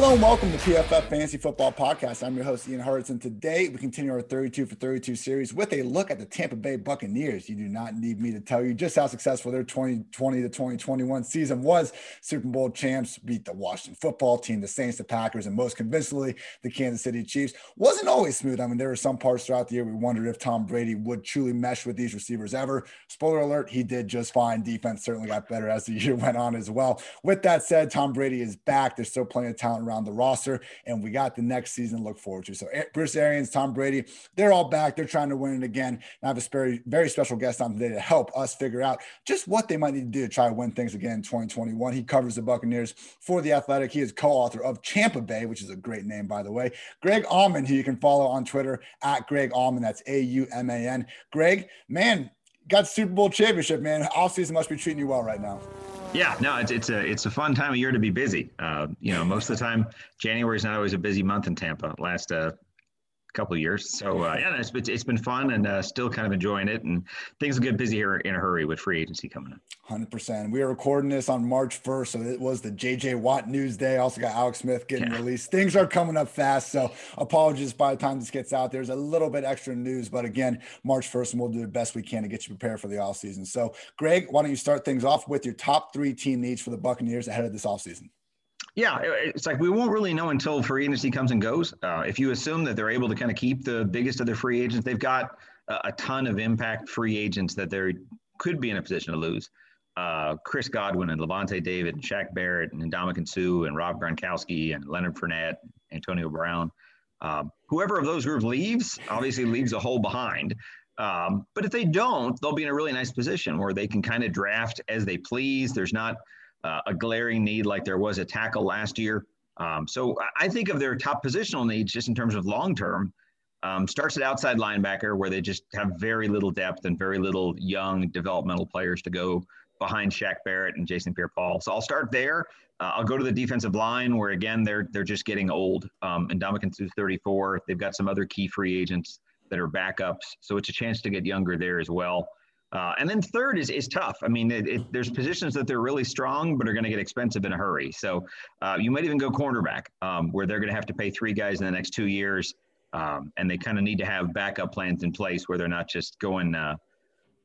Hello and welcome to PFF Fantasy Football Podcast. I'm your host, Ian Hartitz, and today we continue our 32 for 32 series with a look at the Tampa Bay Buccaneers. You do not need me to tell you just how successful their 2020 to 2021 season was. Super Bowl champs beat the Washington football team, the Saints, the Packers, and most convincingly, the Kansas City Chiefs. Wasn't always smooth. I mean, there were some parts throughout the year we wondered if Tom Brady would truly mesh with these receivers ever. Spoiler alert, he did just fine. Defense certainly got better as the year went on as well. With that said, Tom Brady is back. There's still plenty of talent around the roster, and we got the next season to look forward to. So Bruce Arians, Tom Brady, they're all back. They're trying to win it again. And I have a very, very special guest on today to help us figure out just what they might need to do to try to win things again in 2021. He covers the Buccaneers for The Athletic. He is co-author of Champa Bay, which is a great name, by the way. Greg Auman, who you can follow on Twitter at Greg Auman. That's A-U-M-A-N. Greg, man, got Super Bowl championship, man. Offseason must be treating you well right now. Yeah, no, it's it's a it's a fun time of year to be busy. Uh, you know, most of the time, January is not always a busy month in Tampa. Last uh, couple of years, so uh, yeah, it's been, it's been fun and uh, still kind of enjoying it. And things will get busy here in a hurry with free agency coming in. Hundred percent. We are recording this on March first, so it was the JJ Watt news day. Also got Alex Smith getting Yeah. released. Things are coming up fast, so apologies by the time this gets out. There's a little bit extra news, but again, March first, and we'll do the best we can to get you prepared for the off season. So, Greg, why don't you start things off with your top three team needs for the Buccaneers ahead of this off season? Yeah, it's like we won't really know until free agency comes and goes. Uh, if you assume that they're able to kind of keep the biggest of their free agents, they've got a, a ton of impact free agents that they could be in a position to lose. Uh, Chris Godwin and Lavonte David and Shaq Barrett and Ndamukong Suh and Rob Gronkowski and Leonard Fournette, Antonio Brown. Um, whoever of those groups leaves, obviously leaves a hole behind. Um, but if they don't, they'll be in a really nice position where they can kind of draft as they please. There's not uh, a glaring need like there was a tackle last year. Um, so I- think of their top positional needs just in terms of long term. Um, starts at outside linebacker where they just have very little depth and very little young developmental players to go behind Shaq Barrett and Jason Pierre-Paul. So I'll start there. Uh, I'll go to the defensive line where again they're they're just getting old. Um, and Ndamukong 34. They've got some other key free agents that are backups, so it's a chance to get younger there as well. Uh, and then third is is tough. I mean, it, it, there's positions that they're really strong, but are going to get expensive in a hurry. So uh, you might even go cornerback, um, where they're going to have to pay three guys in the next two years, um, and they kind of need to have backup plans in place where they're not just going uh,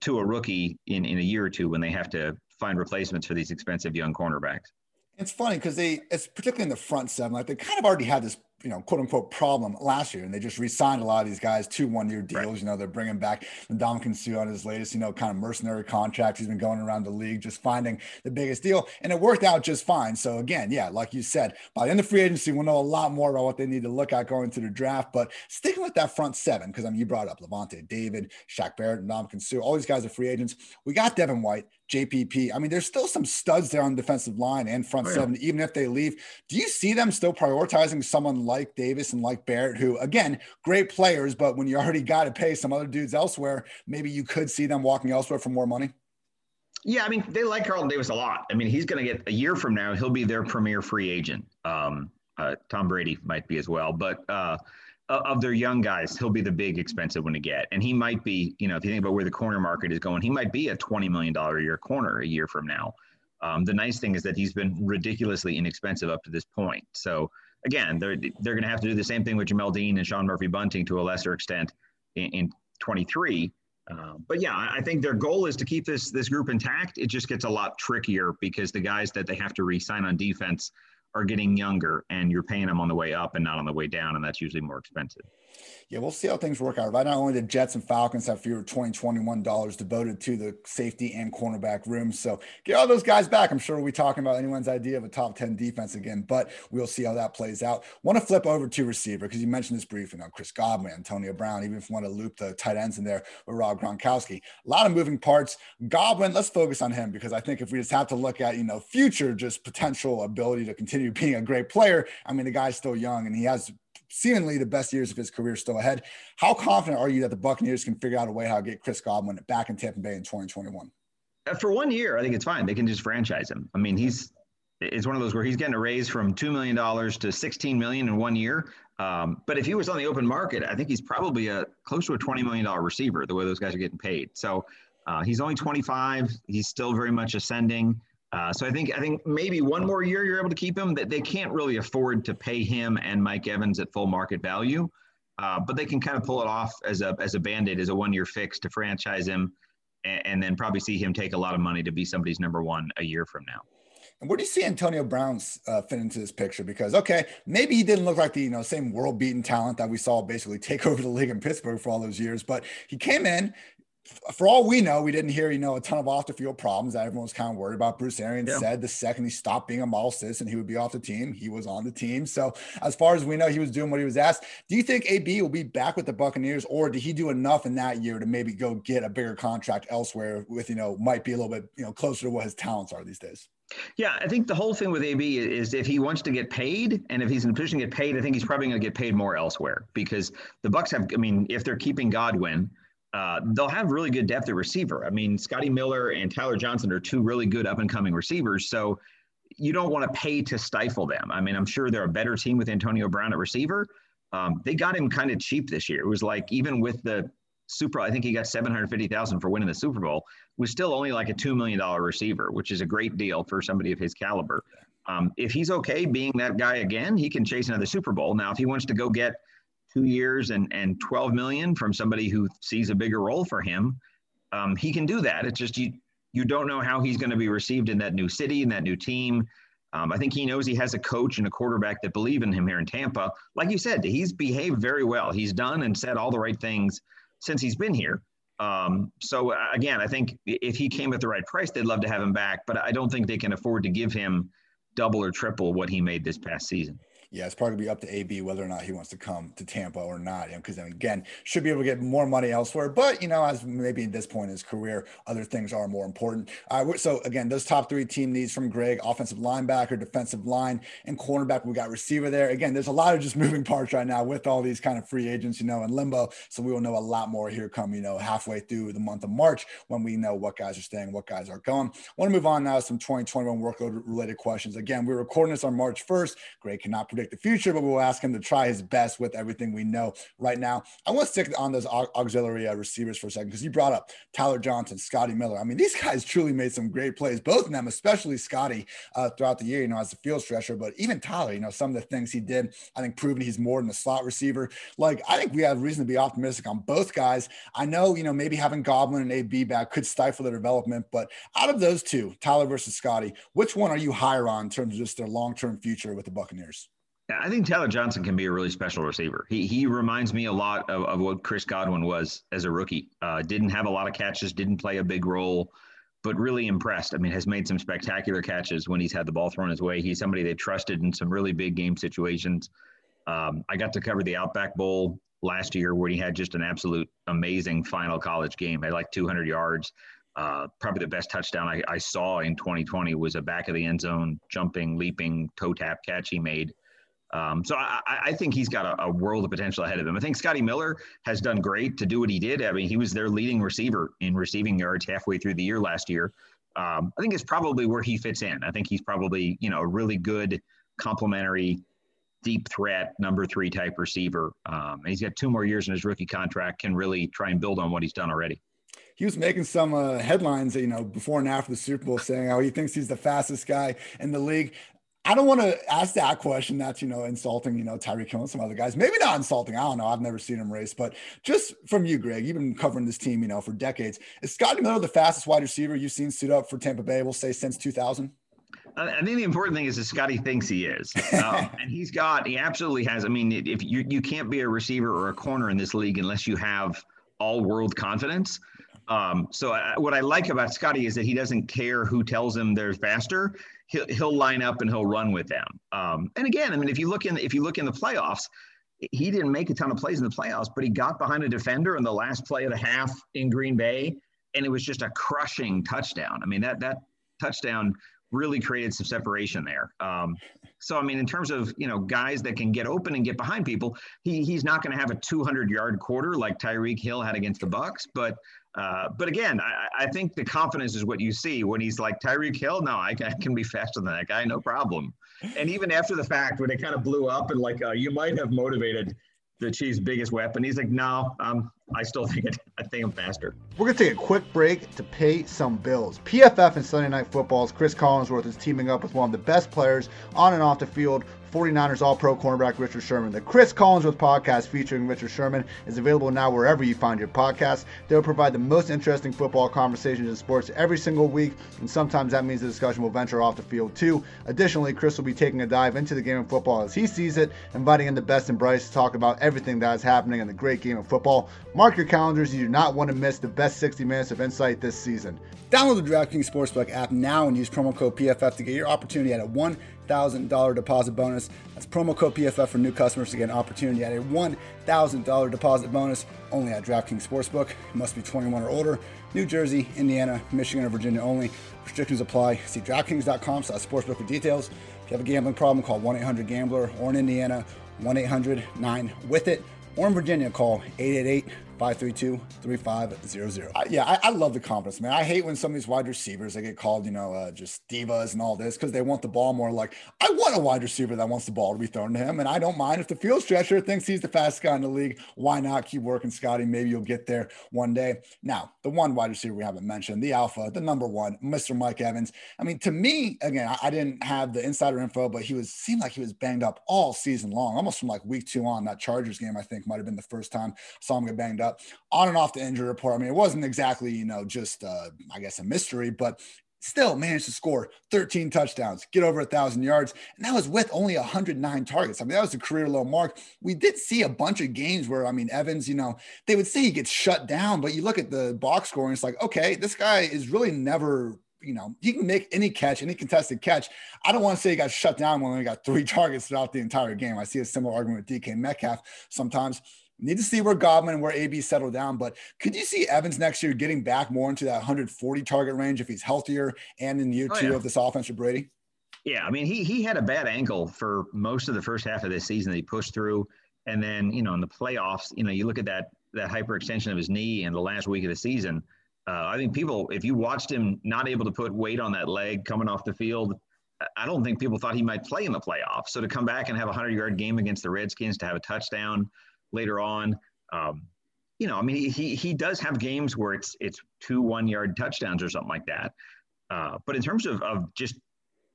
to a rookie in in a year or two when they have to find replacements for these expensive young cornerbacks. It's funny because they, it's particularly in the front seven, like they kind of already had this, you know, quote unquote problem last year, and they just re-signed a lot of these guys to one-year deals. Right. You know, they're bringing back Ndamukong Suh on his latest, you know, kind of mercenary contract. He's been going around the league just finding the biggest deal, and it worked out just fine. So again, yeah, like you said, by the end of free agency, we'll know a lot more about what they need to look at going to the draft. But sticking with that front seven, because I mean, you brought up Lavonte, David, Shaq Barrett, and Ndamukong Suh, all these guys are free agents. We got Devin White. JPP. I mean, there's still some studs there on the defensive line and front Oh, yeah. seven, even if they leave. Do you see them still prioritizing someone like Davis and like Barrett, who, again, great players, but when you already got to pay some other dudes elsewhere, maybe you could see them walking elsewhere for more money? Yeah, I mean, they like Carlton Davis a lot. I mean, he's going to get a year from now, he'll be their premier free agent. Um, uh, Tom Brady might be as well, but uh, of their young guys, he'll be the big expensive one to get. And he might be, you know, if you think about where the corner market is going, he might be a $20 million a year corner a year from now. Um, the nice thing is that he's been ridiculously inexpensive up to this point. So again, they're they're going to have to do the same thing with Jamel Dean and Sean Murphy Bunting to a lesser extent in, in 23. Uh, but yeah, I think their goal is to keep this this group intact. It just gets a lot trickier because the guys that they have to re-sign on defense are getting younger and you're paying them on the way up and not on the way down, and that's usually more expensive. Yeah, we'll see how things work out. Right not only the Jets and Falcons have fewer 2021 dollars devoted to the safety and cornerback room. So get all those guys back. I'm sure we'll be talking about anyone's idea of a top 10 defense again, but we'll see how that plays out. Want to flip over to receiver because you mentioned this briefly. Now, Chris Godwin, Antonio Brown, even if you want to loop the tight ends in there with Rob Gronkowski. A lot of moving parts. Godwin, let's focus on him because I think if we just have to look at, you know, future just potential ability to continue being a great player, I mean, the guy's still young and he has seemingly the best years of his career still ahead. How confident are you that the Buccaneers can figure out a way how to get Chris Godwin back in Tampa Bay in 2021? Uh, for one year, I think it's fine. They can just franchise him. I mean, he's it's one of those where he's getting a raise from two million dollars to sixteen million in one year. Um, but if he was on the open market, I think he's probably a close to a twenty million dollar receiver. The way those guys are getting paid. So uh, he's only twenty five. He's still very much ascending. Uh, so I think I think maybe one more year you're able to keep him. That they can't really afford to pay him and Mike Evans at full market value, uh, but they can kind of pull it off as a as a band-aid, as a one year fix to franchise him, and, and, then probably see him take a lot of money to be somebody's number one a year from now. And where do you see Antonio Brown's uh, fit into this picture? Because okay, maybe he didn't look like the you know same world-beating talent that we saw basically take over the league in Pittsburgh for all those years, but he came in, for all we know, we didn't hear, you know, a ton of off the field problems that everyone was kind of worried about. Bruce Arians yeah. said the second he stopped being a model citizen, he would be off the team. He was on the team. So as far as we know, he was doing what he was asked. Do you think AB will be back with the Buccaneers or did he do enough in that year to maybe go get a bigger contract elsewhere with, you know, might be a little bit, you know, closer to what his talents are these days? Yeah, I think the whole thing with AB is if he wants to get paid, and if he's in a position to get paid, I think he's probably going to get paid more elsewhere because the Bucs have. I mean, if they're keeping Godwin, uh, they'll have really good depth at receiver. I mean, Scotty Miller and Tyler Johnson are two really good up and coming receivers. So you don't want to pay to stifle them. I mean, I'm sure they're a better team with Antonio Brown at receiver. Um, they got him kind of cheap this year. It was like even with the Super, I think he got 750,000 for winning the Super Bowl. Was still only like a two million dollar receiver, which is a great deal for somebody of his caliber. Um, if he's okay being that guy again, he can chase another Super Bowl. Now, if he wants to go get two years and, and 12 million from somebody who sees a bigger role for him, um, he can do that. It's just you, you don't know how he's going to be received in that new city, in that new team. Um, I think he knows he has a coach and a quarterback that believe in him here in Tampa. Like you said, he's behaved very well. He's done and said all the right things since he's been here. Um, so uh, again, I think if he came at the right price, they'd love to have him back. But I don't think they can afford to give him double or triple what he made this past season yeah, it's probably be up to AB whether or not he wants to come to Tampa or not. Because you know, then again, should be able to get more money elsewhere. But you know, as maybe at this point in his career, other things are more important. Uh, so again, those top three team needs from Greg: offensive linebacker, defensive line, and cornerback. We got receiver there. Again, there's a lot of just moving parts right now with all these kind of free agents, you know, in limbo. So we will know a lot more here come you know halfway through the month of March when we know what guys are staying, what guys are going. Want to move on now to some 2021 workload related questions. Again, we're recording this on March 1st. Greg cannot predict the future, but we'll ask him to try his best with everything we know right now. I want to stick on those auxiliary uh, receivers for a second because you brought up Tyler Johnson, Scotty Miller. I mean, these guys truly made some great plays, both of them, especially Scotty uh, throughout the year, you know, as a field stretcher. But even Tyler, you know, some of the things he did, I think proving he's more than a slot receiver. Like, I think we have reason to be optimistic on both guys. I know, you know, maybe having Godwin and AB back could stifle their development, but out of those two, Tyler versus Scotty, which one are you higher on in terms of just their long term future with the Buccaneers? I think Tyler Johnson can be a really special receiver. He he reminds me a lot of, of what Chris Godwin was as a rookie. Uh, didn't have a lot of catches, didn't play a big role, but really impressed. I mean, has made some spectacular catches when he's had the ball thrown his way. He's somebody they trusted in some really big game situations. Um, I got to cover the Outback Bowl last year where he had just an absolute amazing final college game. Had like 200 yards. Uh, probably the best touchdown I, I saw in 2020 was a back of the end zone jumping, leaping toe tap catch he made um, so I, I, think he's got a, a, world of potential ahead of him. I think Scotty Miller has done great to do what he did. I mean, he was their leading receiver in receiving yards halfway through the year last year. Um, I think it's probably where he fits in. I think he's probably you know a really good complementary deep threat number three type receiver. Um, he's got two more years in his rookie contract. Can really try and build on what he's done already he was making some uh, headlines, you know, before and after the Super Bowl, saying how he thinks he's the fastest guy in the league. I don't want to ask that question. That's you know insulting. You know Tyreek Hill and some other guys. Maybe not insulting. I don't know. I've never seen him race, but just from you, Greg, you've been covering this team, you know, for decades. Is Scotty Miller the fastest wide receiver you've seen suit up for Tampa Bay? We'll say since 2000. I think the important thing is that Scotty thinks he is, um, and he's got. He absolutely has. I mean, if you you can't be a receiver or a corner in this league unless you have all world confidence. Um, so I, what I like about Scotty is that he doesn't care who tells him they're faster. He'll, he'll line up and he'll run with them. Um, and again, I mean, if you look in if you look in the playoffs, he didn't make a ton of plays in the playoffs, but he got behind a defender in the last play of the half in Green Bay, and it was just a crushing touchdown. I mean, that that touchdown really created some separation there. Um, so I mean, in terms of you know guys that can get open and get behind people, he he's not going to have a 200 yard quarter like Tyreek Hill had against the Bucs, but uh, but again, I, I, think the confidence is what you see when he's like Tyreek Hill. No, I, I, can be faster than that guy, no problem. And even after the fact, when it kind of blew up and like uh, you might have motivated the Chiefs' biggest weapon, he's like, no, um, I still think it. I think I'm faster. We're gonna take a quick break to pay some bills. PFF and Sunday Night Football's Chris Collinsworth is teaming up with one of the best players on and off the field 49ers All Pro cornerback Richard Sherman. The Chris Collinsworth podcast featuring Richard Sherman is available now wherever you find your podcasts. They'll provide the most interesting football conversations in sports every single week, and sometimes that means the discussion will venture off the field too. Additionally, Chris will be taking a dive into the game of football as he sees it, inviting in the best and brightest to talk about everything that is happening in the great game of football. Mark your calendars, you do not want to miss the best 60 minutes of insight this season. Download the DraftKings Sportsbook app now and use promo code PFF to get your opportunity at a one $1,000 deposit bonus. That's promo code PFF for new customers to get an opportunity at a $1,000 deposit bonus only at DraftKings Sportsbook. Must be 21 or older. New Jersey, Indiana, Michigan, or Virginia only. Restrictions apply. See DraftKings.com slash sportsbook for details. If you have a gambling problem, call 1-800-GAMBLER or in Indiana, 1-800-9-WITH-IT or in Virginia, call 888- 532-3500. yeah, I, I, love the confidence, man. I hate when some of these wide receivers they get called, you know, uh, just divas and all this because they want the ball more. Like I want a wide receiver that wants the ball to be thrown to him, and I don't mind if the field stretcher thinks he's the fastest guy in the league. Why not keep working, Scotty? Maybe you'll get there one day. Now, the one wide receiver we haven't mentioned, the alpha, the number one, Mr. Mike Evans. I mean, to me, again, I, I didn't have the insider info, but he was seemed like he was banged up all season long, almost from like week two on. That Chargers game, I think, might have been the first time I saw him get banged up up on and off the injury report. I mean, it wasn't exactly, you know, just, uh, I guess, a mystery, but still managed to score 13 touchdowns, get over thousand yards, and that was with only 109 targets. I mean, that was a career low mark. We did see a bunch of games where, I mean, Evans, you know, they would say he gets shut down, but you look at the box score and it's like, okay, this guy is really never. You know, he can make any catch, any contested catch. I don't want to say he got shut down when he got three targets throughout the entire game. I see a similar argument with DK Metcalf sometimes. Need to see where Godwin and where AB settle down, but could you see Evans next year getting back more into that 140 target range if he's healthier and in year oh, two yeah. of this offense for Brady? Yeah, I mean he he had a bad ankle for most of the first half of this season that he pushed through, and then you know in the playoffs, you know you look at that that hyperextension of his knee in the last week of the season. Uh, I think people, if you watched him not able to put weight on that leg coming off the field, I don't think people thought he might play in the playoffs. So to come back and have a hundred yard game against the Redskins, to have a touchdown, later on. Um, you know, I mean, he he does have games where it's it's two one yard touchdowns or something like that. Uh, but in terms of of just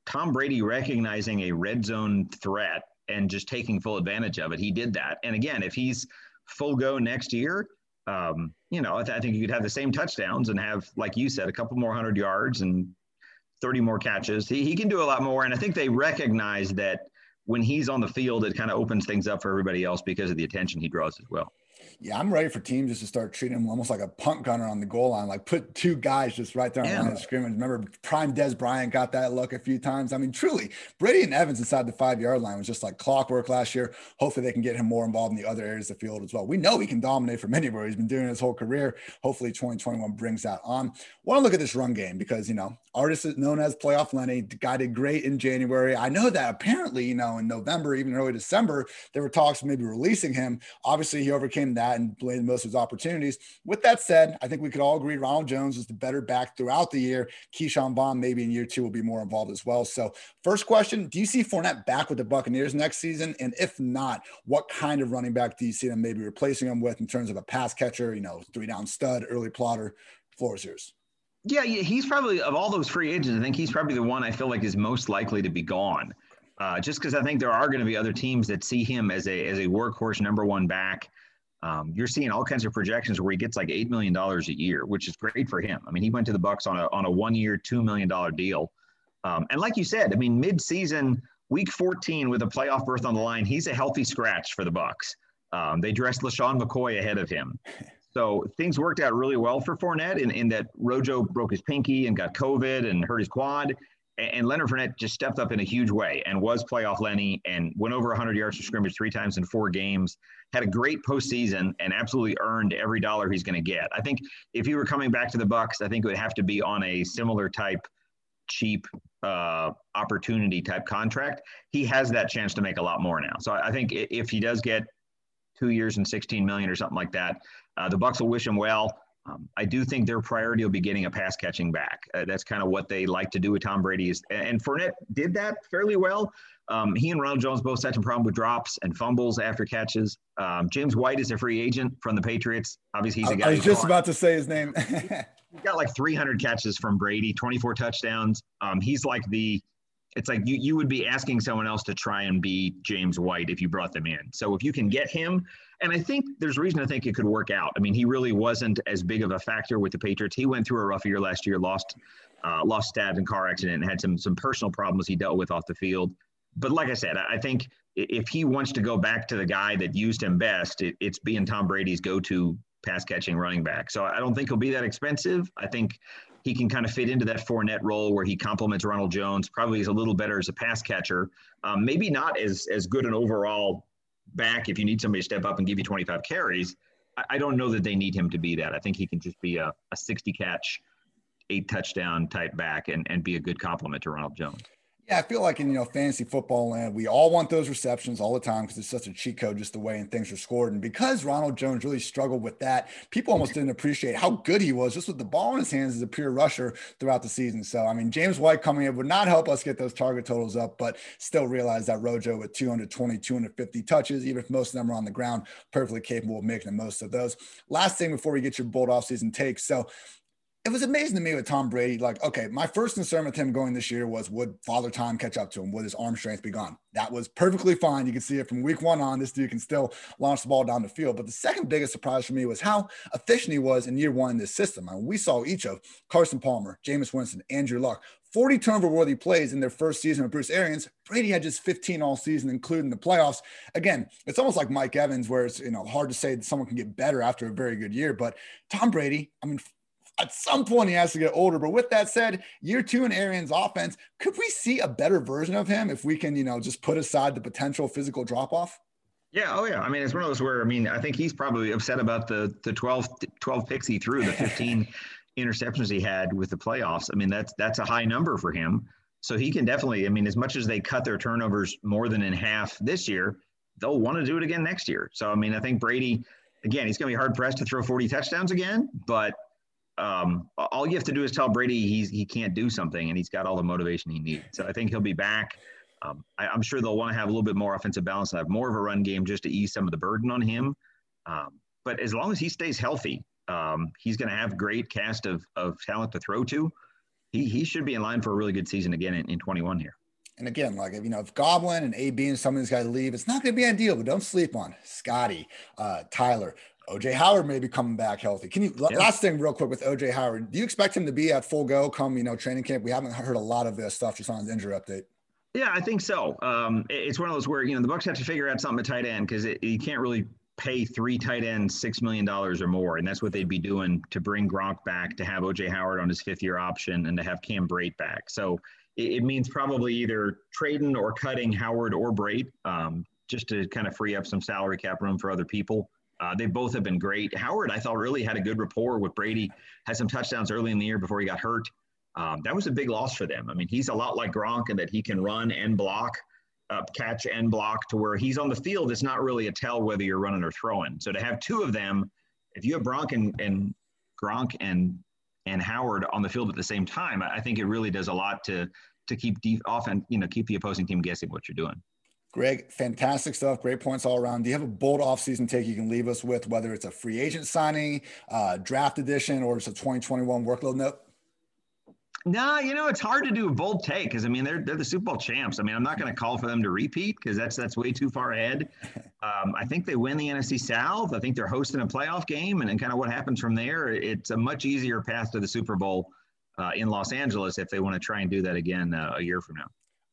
Tom Brady recognizing a red zone threat and just taking full advantage of it, he did that. And again, if he's full go next year, um, you know, I, th- I think you could have the same touchdowns and have, like you said, a couple more hundred yards and 30 more catches. He, he can do a lot more. And I think they recognize that when he's on the field, it kind of opens things up for everybody else because of the attention he draws as well. Yeah, I'm ready for teams just to start treating him almost like a punt gunner on the goal line. Like put two guys just right there on yeah. the line of scrimmage. Remember, prime Dez Bryant got that look a few times. I mean, truly, Brady and Evans inside the five yard line was just like clockwork last year. Hopefully, they can get him more involved in the other areas of the field as well. We know he can dominate from anywhere. He's been doing his whole career. Hopefully, 2021 brings that on. Want to look at this run game because you know, artist is known as Playoff Lenny. The guy did great in January. I know that apparently, you know, in November, even early December, there were talks maybe releasing him. Obviously, he overcame that and played most of his opportunities. With that said, I think we could all agree Ronald Jones is the better back throughout the year. Ke'Shawn Vaughn maybe in year two will be more involved as well. So, first question: Do you see Fournette back with the Buccaneers next season? And if not, what kind of running back do you see them maybe replacing him with in terms of a pass catcher? You know, three down stud, early plotter. Floor is yours. Yeah, he's probably of all those free agents. I think he's probably the one I feel like is most likely to be gone. Uh, just because I think there are going to be other teams that see him as a as a workhorse number one back. Um, you're seeing all kinds of projections where he gets like eight million dollars a year, which is great for him. I mean, he went to the Bucs on a on a one year, two million dollar deal. Um, and like you said, I mean, mid-season, week 14 with a playoff berth on the line, he's a healthy scratch for the Bucs. Um, they dressed LeSean McCoy ahead of him. So things worked out really well for Fournette in, in that Rojo broke his pinky and got COVID and hurt his quad. And Leonard Fournette just stepped up in a huge way and was playoff Lenny and went over 100 yards for scrimmage three times in four games. Had a great postseason and absolutely earned every dollar he's going to get. I think if he were coming back to the Bucs, I think it would have to be on a similar type cheap uh, opportunity type contract. He has that chance to make a lot more now. So I think if he does get two years and 16 million or something like that, uh, the Bucs will wish him well. Um, I do think their priority will be getting a pass catching back. Uh, that's kind of what they like to do with Tom Brady. Is, and Fournette did that fairly well. Um, he and Ronald Jones both had some problem with drops and fumbles after catches. Um, James White is a free agent from the Patriots. Obviously, he's a guy. I was just about to say his name. he's got like 300 catches from Brady, 24 touchdowns. Um, he's like the it's like you you would be asking someone else to try and be James White if you brought them in. So if you can get him, and I think there's reason to think it could work out. I mean, he really wasn't as big of a factor with the Patriots. He went through a rough year last year, lost uh, lost dad in car accident, and had some some personal problems he dealt with off the field. But like I said, I think if he wants to go back to the guy that used him best, it, it's being Tom Brady's go-to pass catching running back. So I don't think he'll be that expensive. I think he can kind of fit into that Fournette role where he complements Ronald Jones. Probably is a little better as a pass catcher. Um, maybe not as as good an overall back if you need somebody to step up and give you 25 carries. I, I don't know that they need him to be that. I think he can just be a, a 60 catch, eight touchdown type back and, and be a good complement to Ronald Jones. Yeah, I feel like in you know fantasy football land, we all want those receptions all the time because it's such a cheat code, just the way and things are scored. And because Ronald Jones really struggled with that, people almost didn't appreciate how good he was just with the ball in his hands as a pure rusher throughout the season. So I mean, James White coming in would not help us get those target totals up, but still realize that Rojo with 220, 250 touches, even if most of them are on the ground, perfectly capable of making the most of those. Last thing before we get your bold offseason takes. So it was amazing to me with Tom Brady. Like, okay, my first concern with him going this year was would Father Time catch up to him? Would his arm strength be gone? That was perfectly fine. You can see it from week one on. This dude can still launch the ball down the field. But the second biggest surprise for me was how efficient he was in year one in this system. I mean, we saw each of Carson Palmer, Jameis Winston, Andrew Luck, 40 turnover worthy plays in their first season with Bruce Arians. Brady had just 15 all season, including the playoffs. Again, it's almost like Mike Evans, where it's you know hard to say that someone can get better after a very good year. But Tom Brady, I mean, at some point he has to get older. But with that said, year two in Arians' offense, could we see a better version of him if we can, you know, just put aside the potential physical drop off? Yeah, oh yeah. I mean, it's one of those where I mean, I think he's probably upset about the the 12, 12 picks he threw, the 15 interceptions he had with the playoffs. I mean, that's that's a high number for him. So he can definitely, I mean, as much as they cut their turnovers more than in half this year, they'll want to do it again next year. So I mean, I think Brady, again, he's going to be hard pressed to throw 40 touchdowns again, but um, all you have to do is tell Brady he's he can't do something, and he's got all the motivation he needs. So I think he'll be back. Um, I, am sure they'll want to have a little bit more offensive balance and have more of a run game just to ease some of the burden on him. Um, but as long as he stays healthy, um, he's going to have great cast of, of talent to throw to. He, he should be in line for a really good season again in, in 21 here. And again, like if you know, if Godwin and AB and some of these guys leave, it's not going to be ideal. But don't sleep on Scotty, uh, Tyler, OJ Howard may be coming back healthy. Can you yeah. last thing real quick with OJ Howard? Do you expect him to be at full go come you know training camp? We haven't heard a lot of this stuff just on his injury update. Yeah, I think so. Um, it's one of those where you know the Bucs have to figure out something at tight end because you can't really pay three tight ends six million dollars or more, and that's what they'd be doing to bring Gronk back, to have OJ Howard on his fifth year option, and to have Cam Brate back. So it, it means probably either trading or cutting Howard or Brate, um, just to kind of free up some salary cap room for other people. Uh, they both have been great. Howard, I thought, really had a good rapport with Brady. Had some touchdowns early in the year before he got hurt. Um, that was a big loss for them. I mean, he's a lot like Gronk in that he can run and block, uh, catch and block to where he's on the field. It's not really a tell whether you're running or throwing. So to have two of them, if you have Gronk and, and Gronk and and Howard on the field at the same time, I think it really does a lot to to keep deep often, you know, keep the opposing team guessing what you're doing. Greg, fantastic stuff. Great points all around. Do you have a bold offseason take you can leave us with, whether it's a free agent signing, uh, draft edition, or just a 2021 workload note? No, you know, it's hard to do a bold take because I mean they're they're the Super Bowl champs. I mean, I'm not going to call for them to repeat because that's that's way too far ahead. Um, I think they win the NFC South. I think they're hosting a playoff game, and then kind of what happens from there. It's a much easier path to the Super Bowl uh, in Los Angeles if they want to try and do that again uh, a year from now.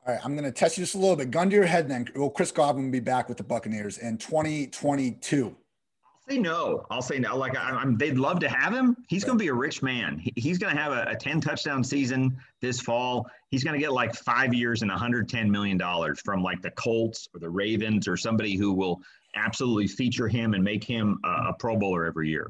All right, I'm going to test you just a little bit. Gun to your head then. Will Chris Godwin be back with the Buccaneers in 2022? I'll say no. I'll say no. Like I, am they'd love to have him. He's going to be a rich man. He, he's going to have a, a, 10 touchdown season this fall. He's going to get like five years and 110 million dollars from like the Colts or the Ravens or somebody who will absolutely feature him and make him a, a Pro Bowler every year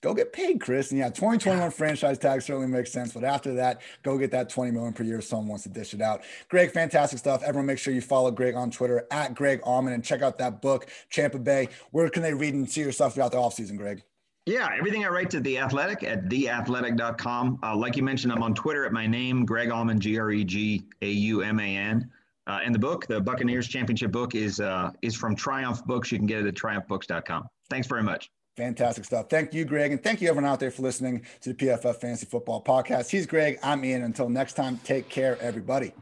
go get paid, Chris. And yeah, 2021 franchise tag certainly makes sense. But after that, go get that 20 million per year if someone wants to dish it out. Greg, fantastic stuff. Everyone make sure you follow Greg on Twitter at Greg Auman and check out that book, Tampa Bay. Where can they read and see your stuff throughout the offseason, Greg? Yeah, everything I write to The Athletic at theathletic.com. Uh, like you mentioned, I'm on Twitter at my name, Greg Auman, G R E G A U M A N. Uh, and the book, the Buccaneers Championship book, is uh, is from Triumph Books. You can get it at triumphbooks.com. Thanks very much. Fantastic stuff. Thank you, Greg. And thank you, everyone out there, for listening to the PFF Fantasy Football Podcast. He's Greg. I'm Ian. Until next time, take care, everybody.